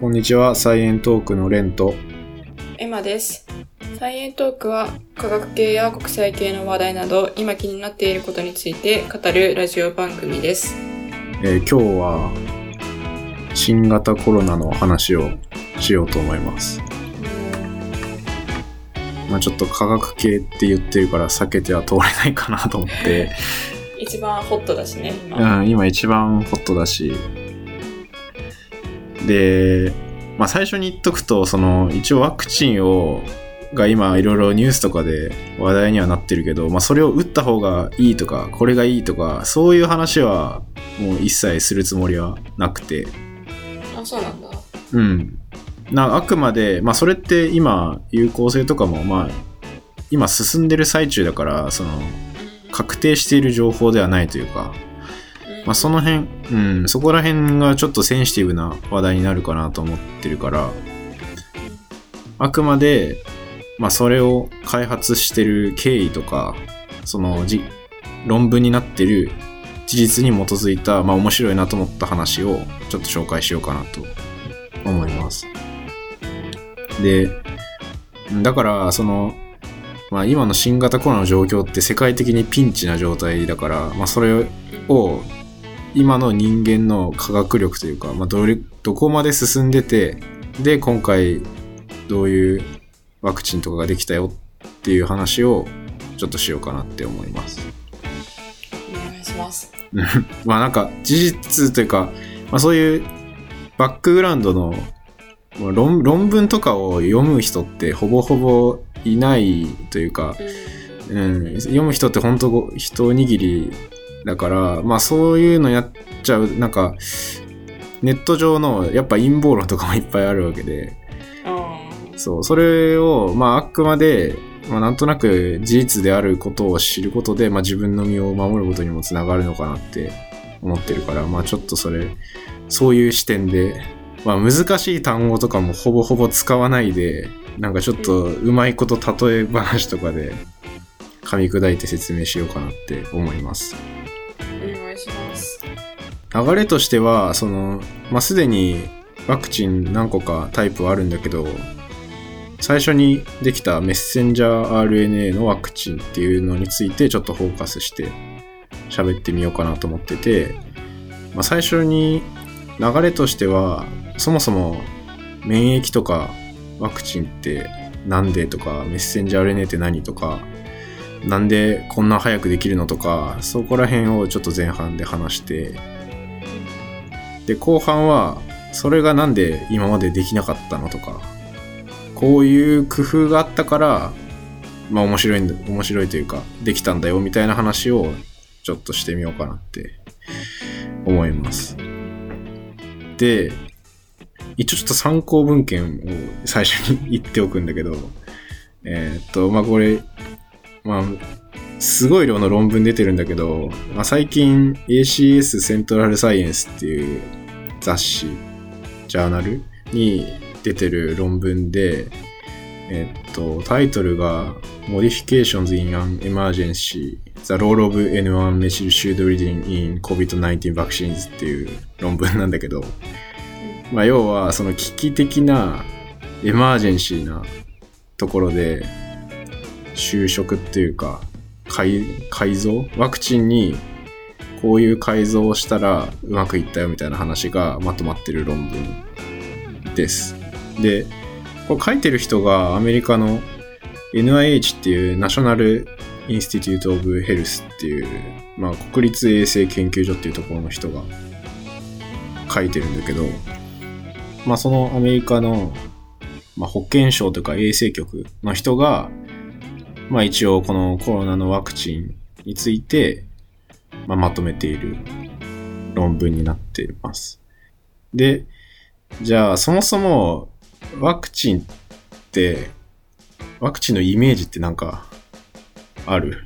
こんにちは、サイエントークのレンと、エマです。サイエントークは科学系や国際系の話題など今気になっていることについて語るラジオ番組です。えー今日は新型コロナの話をしようと思います。まあちょっと科学系って言ってるから避けては通れないかなと思って、一番ホットだしね、今。うん、今一番ホットだし、で、まあ最初に言っとくと、その一応ワクチンを、が今いろいろニュースとかで話題にはなってるけど、まあそれを打った方がいいとか、これがいいとか、そういう話はもう一切するつもりはなくて、あ、そうなんだ。うん。なあくまで、まあそれって今有効性とかもまあ今進んでる最中だから、その確定している情報ではないというか、まあ、その辺、うん、そこら辺がちょっとセンシティブな話題になるかなと思ってるから、あくまで、まあ、それを開発してる経緯とか、そのじ論文になってる事実に基づいた、まあ、面白いなと思った話をちょっと紹介しようかなと思います。で、だから、その、まあ、今の新型コロナの状況って世界的にピンチな状態だから、まあ、それを今の人間の科学力というか、まあ、どれどこまで進んでてで今回どういうワクチンとかができたよっていう話をちょっとしようかなって思います。お願いします。まあなんか事実というか、まあ、そういうバックグラウンドのまあ論論文とかを読む人ってほぼほぼいないというか、うん、読む人って本当ご一握りだから、まあそういうのやっちゃう、なんか、ネット上のやっぱ陰謀論とかもいっぱいあるわけで、うん。そう、それを、まああくまで、まあなんとなく事実であることを知ることで、まあ自分の身を守ることにもつながるのかなって思ってるから、まあちょっとそれ、そういう視点で、まあ難しい単語とかもほぼほぼ使わないで、なんかちょっとうまいこと例え話とかで噛み砕いて説明しようかなって思います。流れとしては、その、まあ、すでにワクチン何個かタイプはあるんだけど、最初にできたメッセンジャー RNA のワクチンっていうのについてちょっとフォーカスして喋ってみようかなと思ってて、まあ、最初に流れとしては、そもそも免疫とかワクチンってなんでとか、メッセンジャー RNA って何とか、なんでこんな早くできるのとか、そこら辺をちょっと前半で話して、で、後半は、それがなんで今までできなかったのとか、こういう工夫があったから、まあ面白いんだ、面白いというか、できたんだよみたいな話をちょっとしてみようかなって思います。で、一応ちょっと参考文献を最初に言っておくんだけど、えーっと、まあこれ、まあ、すごい量の論文出てるんだけど、まあ、最近 ACS セントラルサイエンスっていう雑誌、ジャーナルに出てる論文で、えっと、タイトルが Modifications in an Emergency The Role of N1 Methyl Shield Reading in COVID-19 Vaccines っていう論文なんだけど、まあ、要はその危機的なエマージェンシーなところで就職っていうか改改造？ワクチンにこういう改造をしたらうまくいったよみたいな話がまとまってる論文です。で、これ書いてる人がアメリカの NIH っていうナショナルインスティテュート・オブ・ヘルスっていう、まあ、国立衛生研究所っていうところの人が書いてるんだけど、まあ、そのアメリカの、まあ、保健省とか衛生局の人が、まあ一応このコロナのワクチンについて、まあ、まとめている論文になっています。で、じゃあそもそもワクチンって、ワクチンのイメージってなんかある？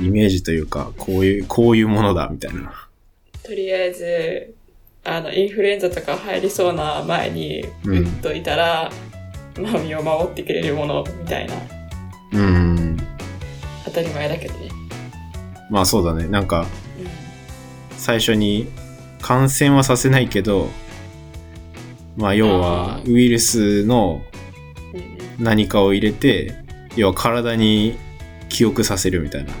イメージというか、こういう、こういうものだみたいな。とりあえず、あの、インフルエンザとか入りそうな前にうん打っといたら、まあ身を守ってくれるものみたいな、うん。当たり前だけどね。まあそうだね。なんか、最初に感染はさせないけど、まあ要はウイルスの何かを入れて要は体に記憶させるみたいな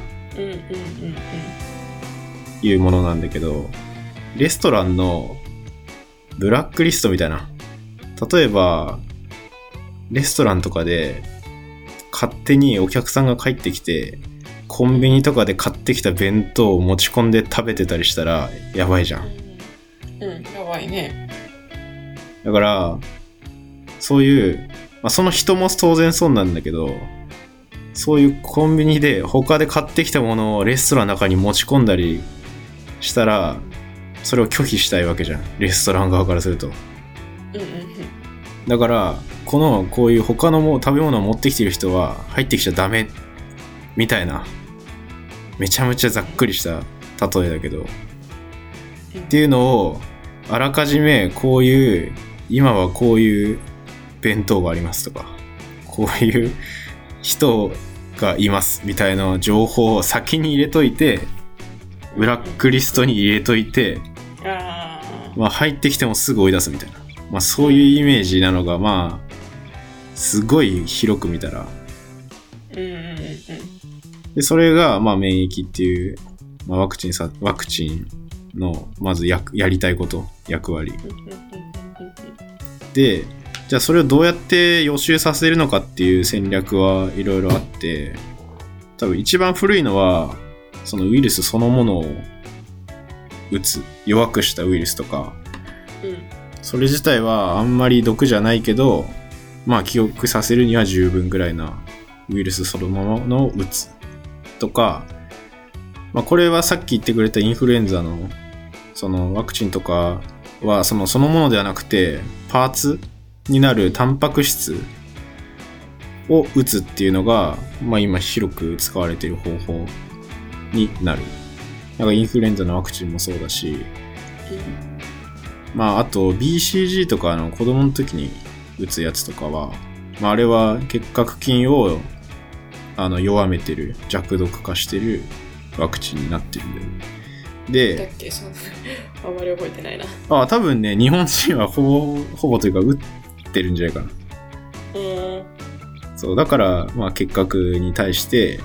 いうものなんだけどレストランのブラックリストみたいな例えばレストランとかで勝手にお客さんが帰ってきてコンビニとかで買ってきた弁当を持ち込んで食べてたりしたらやばいじゃん。うんうんやばいね。だからそういう、まあ、その人も当然そうなんだけどそういうコンビニで他で買ってきたものをレストランの中に持ち込んだりしたらそれを拒否したいわけじゃん。レストラン側からするとだからこのこういう他のも食べ物を持ってきてる人は入ってきちゃダメみたいなめちゃめちゃざっくりした例えだけど。っていうのをあらかじめこういう今はこういう弁当がありますとかこういう人がいますみたいな情報を先に入れといてブラックリストに入れといて、まあ、入ってきてもすぐ追い出すみたいな、まあ、そういうイメージなのがまあすごい広く見たら。うんうんうんでそれがまあ免疫っていう、まあ、ワクチンさワクチンのまずややりたいこと役割。でじゃあそれをどうやって予習させるのかっていう戦略はいろいろあって多分一番古いのはそのウイルスそのものを打つ弱くしたウイルスとかうんそれ自体はあんまり毒じゃないけどまあ記憶させるには十分ぐらいなウイルスそのものを打つとか、まあ、これはさっき言ってくれたインフルエンザのそのワクチンとかはそのそのものではなくてパーツになるタンパク質を打つっていうのが、まあ、今広く使われている方法になる。なんかインフルエンザのワクチンもそうだし、まあ、あと BCG とかの子供の時に打つやつとかは、まあ、あれは結核菌をあの弱めてる、弱毒化してるワクチンになってるんだよね。だで、っけ？そんなあんまり覚えてないなあ多分ね、日本人はほぼ、ほぼというか打ってるんじゃないかな。うんそう、だから、まあ、結核に対して、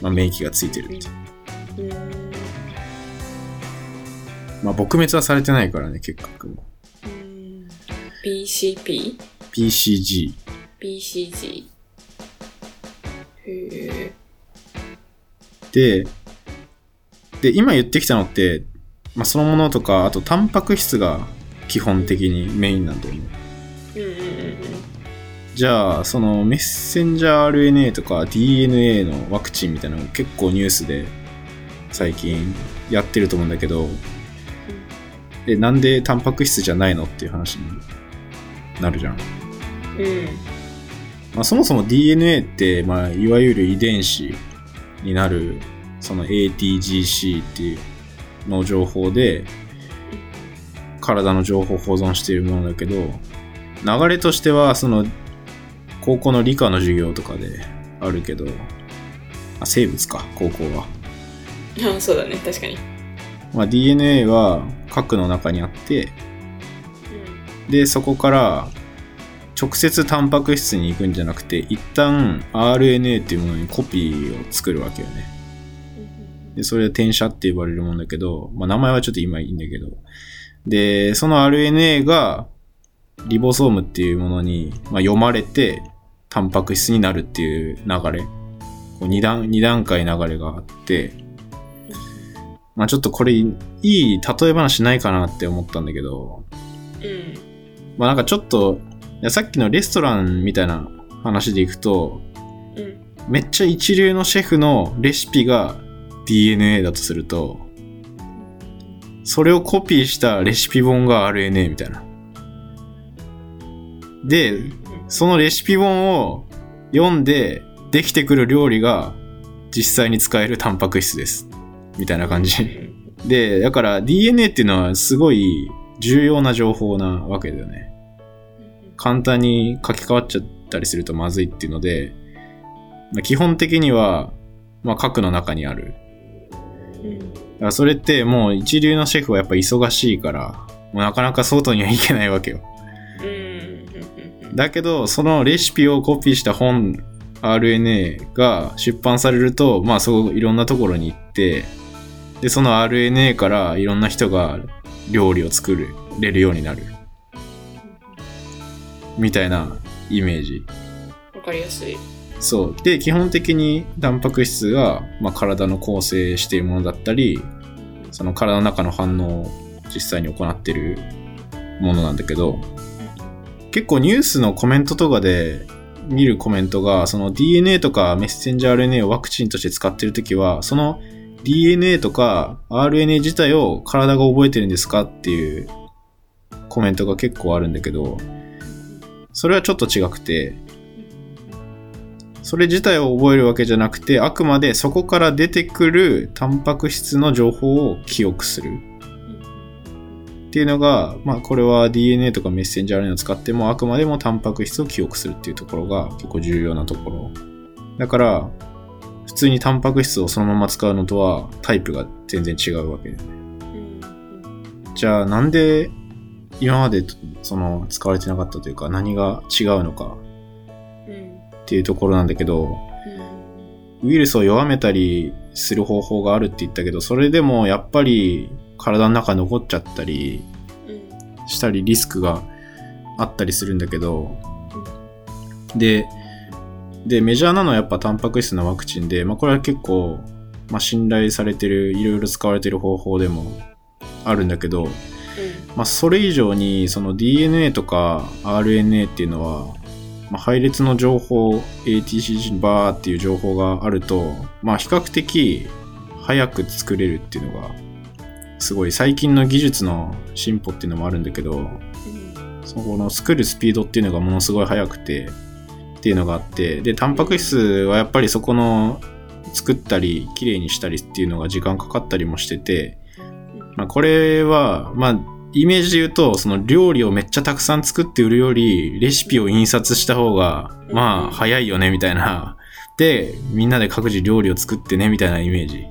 まあ、免疫がついてるっていう。うんまあ、撲滅はされてないからね、結核も。うん BCP? PCG。BCG へえで、で、今言ってきたのって、まあ、そのものとか、あと、タンパク質が基本的にメインなんだよね。うんうんうんじゃあ、そのメッセンジャー RNA とか DNA のワクチンみたいなの結構ニュースで最近やってると思うんだけど、で、なんでタンパク質じゃないのっていう話になるじゃん。うんまあ、そもそも DNA って、まあ、いわゆる遺伝子になる、その ATGC っていうの情報で、体の情報を保存しているものだけど、流れとしては、その、高校の理科の授業とかであるけど、あ生物か、高校は。あそうだね確かにまあ、DNA は核の中にあって、で、そこから直接タンパク質に行くんじゃなくて、一旦 RNA っていうものにコピーを作るわけよね。で、それは転写って呼ばれるもんだけど、まあ名前はちょっと今いいんだけど。で、その RNA がリボソームっていうものに、まあ、読まれて、タンパク質になるっていう流れ。こう二段、二段階流れがあって、まあちょっとこれいい例え話ないかなって思ったんだけど、うんまあなんかちょっと、いやさっきのレストランみたいな話でいくと、うんめっちゃ一流のシェフのレシピが DNA だとすると、それをコピーしたレシピ本が RNA みたいな。で、そのレシピ本を読んでできてくる料理が実際に使えるタンパク質です。みたいな感じ。で、だから DNA っていうのはすごい重要な情報なわけだよね。簡単に書き換わっちゃったりするとまずいっていうので、まあ基本的には、まあ、核の中にある。うんだからそれってもう一流のシェフはやっぱ忙しいから、もうなかなか外には行けないわけよ。うだけど、そのレシピをコピーした本、RNA が出版されると、まあそういろんなところに行って、で、その RNA からいろんな人が料理を作れるようになる。みたいなイメージ。わかりやすい。そう。で、基本的にタンパク質が、まあ、体の構成しているものだったり、その体の中の反応を実際に行っているものなんだけど、結構ニュースのコメントとかで見るコメントが、その DNA とかメッセンジャー RNA をワクチンとして使っているときは、その DNA とか RNA 自体を体が覚えてるんですかっていうコメントが結構あるんだけど、それはちょっと違くて、それ自体を覚えるわけじゃなくて、あくまでそこから出てくるタンパク質の情報を記憶する。っていうのが、まあこれは DNA とかメッセンジャー RNA を使ってもあくまでもタンパク質を記憶するっていうところが結構重要なところ。だから、通にタンパク質をそのまま使うのとはタイプが全然違うわけで。じゃあなんで今までその使われてなかったというか何が違うのかっていうところなんだけど、ウイルスを弱めたりする方法があるって言ったけど、それでもやっぱり体の中残っちゃったりしたりリスクがあったりするんだけど、で、で、メジャーなのはやっぱタンパク質のワクチンで、まあこれは結構、まあ信頼されてる、いろいろ使われてる方法でもあるんだけど、まあそれ以上にその DNA とか RNA っていうのは、まあ、配列の情報、ATCG バーっていう情報があると、まあ比較的早く作れるっていうのが、すごい最近の技術の進歩っていうのもあるんだけど、そこの作るスピードっていうのがものすごい速くて、っていうのがあって、で、タンパク質はやっぱりそこの作ったり、綺麗にしたりっていうのが時間かかったりもしてて、まあこれは、まあイメージで言うと、その料理をめっちゃたくさん作って売るより、レシピを印刷した方が、まあ、早いよね、みたいな。で、みんなで各自料理を作ってね、みたいなイメージ。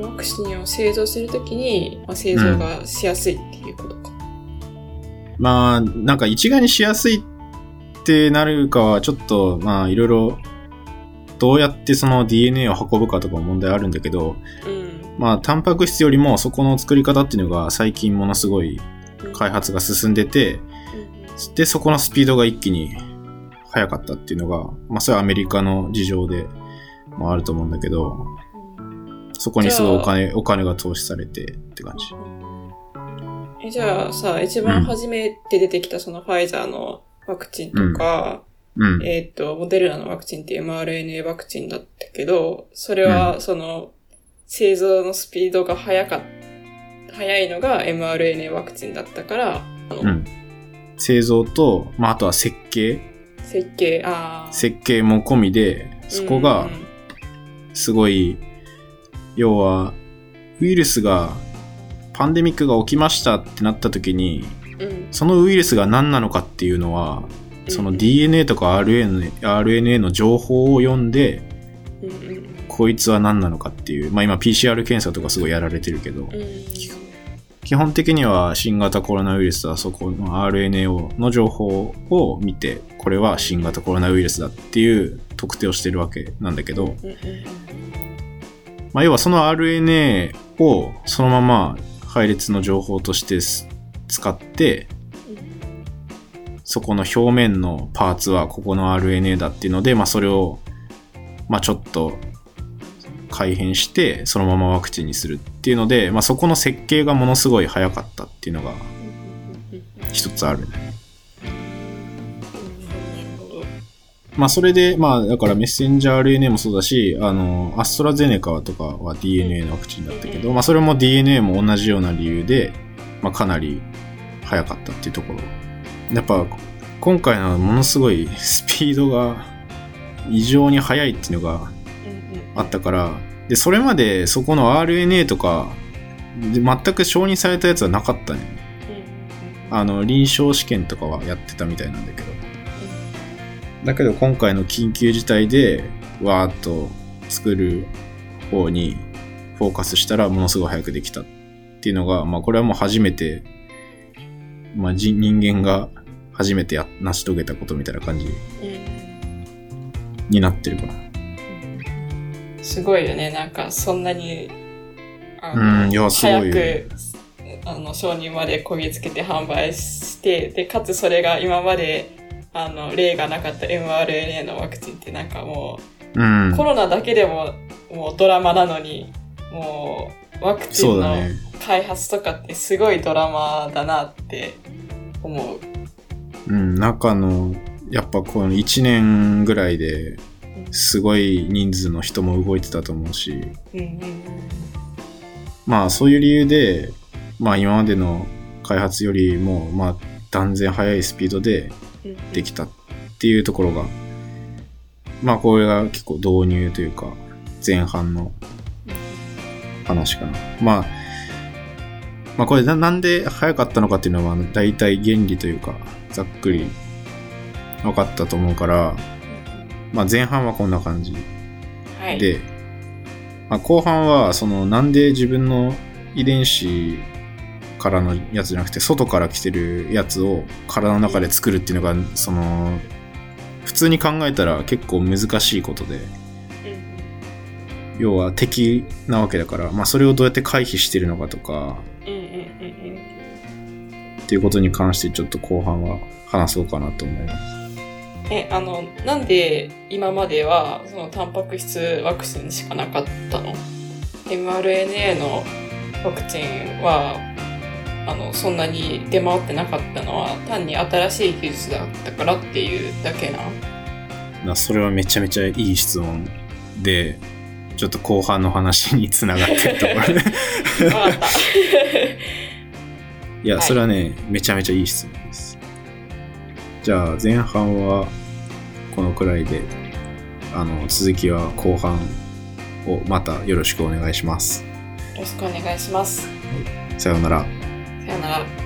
ワクチンを製造するときに、まあ、製造がしやすいっていうことか。まあ、なんか一概にしやすいってなるかは、ちょっと、まあ、いろいろ、どうやってその DNA を運ぶかとか問題あるんだけど、うん。まあ、タンパク質よりもそこの作り方っていうのが最近ものすごい開発が進んでて、で、そこのスピードが一気に速かったっていうのが、まあ、それはアメリカの事情でもあると思うんだけど、そこにすごいお金、お金が投資されてって感じ。え、じゃあさ、一番初めて出てきたそのファイザーのワクチンとか、うん。えっ、と、モデルナのワクチンって mRNA ワクチンだったけど、それはその、製造のスピードが速かっ速いのが mRNA ワクチンだったから、うん。製造と、まあ、あとは設計設計、ああ。設計も込みで、そこがすごい、要は、ウイルスが、パンデミックが起きましたってなった時に、うん、うんそのウイルスが何なのかっていうのは、その DNA とか RNA, RNA の情報を読んで、うんうん。こいつは何なのかっていう、まあ今 PCR 検査とかすごいやられてるけど、うん。基本的には新型コロナウイルスはそこの RNA をの情報を見て、これは新型コロナウイルスだっていう特定をしてるわけなんだけど、うんうんまあ要はその RNA をそのまま配列の情報としてす使って、そこの表面のパーツはここの RNA だっていうので、まあそれを、まあちょっと改変して、そのままワクチンにするっていうので、まあそこの設計がものすごい早かったっていうのが一つあるね。まあそれで、まあだからメッセンジャー RNA もそうだし、あの、アストラゼネカとかは DNA のワクチンだったけど、まあそれも DNA も同じような理由で、まあかなり早かったっていうところ。やっぱ今回のはものすごい スピードが異常に速いっていうのがあったから、で、それまでそこの RNA とか、で全く承認されたやつはなかったね。うんあの、臨床試験とかはやってたみたいなんだけど。だけど今回の緊急事態でわーっと作る方にフォーカスしたらものすごい早くできたっていうのが、まあこれはもう初めて、まあ人人間が初めてや成し遂げたことみたいな感じうんになってるかな。すごいよね。なんか、そんなに、あうんいやすごいあの、承認までこぎつけて販売して、で、かつそれが今まで、あの、例がなかった mRNA のワクチンってなんかもうんう、コ。ロナだけでも、もうドラマなのに、もう、ワクチンの。開発とかってすごいドラマだなって思う。うん、中の、やっぱこの1年ぐらいですごい人数の人も動いてたと思うし、うんまあそういう理由で、まあ今までの開発よりも、まあ断然速いスピードで。できたっていうところが、まあこれが結構導入というか前半の話かな。まあ、まあこれななんで速かったのかっていうのはまあ大体原理というかざっくり分かったと思うから、まあ前半はこんな感じはい。で、まあ、後半はそのなんで自分の遺伝子からのやつじゃなくて外から来てるやつを体の中で作るっていうのがその普通に考えたら結構難しいことでうん要は敵なわけだから、まあ、それをどうやって回避してるのかとかっていうことに関してちょっと後半は話そうかなと思います。え、あの、なんで今まではそのタンパク質ワクチンしかなかったの ?mRNA のワクチンは、あの、そんなに出回ってなかったのは単に新しい技術だったからっていうだけな？なそれはめちゃめちゃいい質問でちょっと後半の話につながってるところで わかった。いや、はいそれはね、めちゃめちゃいい質問です。じゃあ、前半はこのくらいで、あの、続きは後半をまたよろしくお願いします。よろしくお願いします。さようなら。さよなら。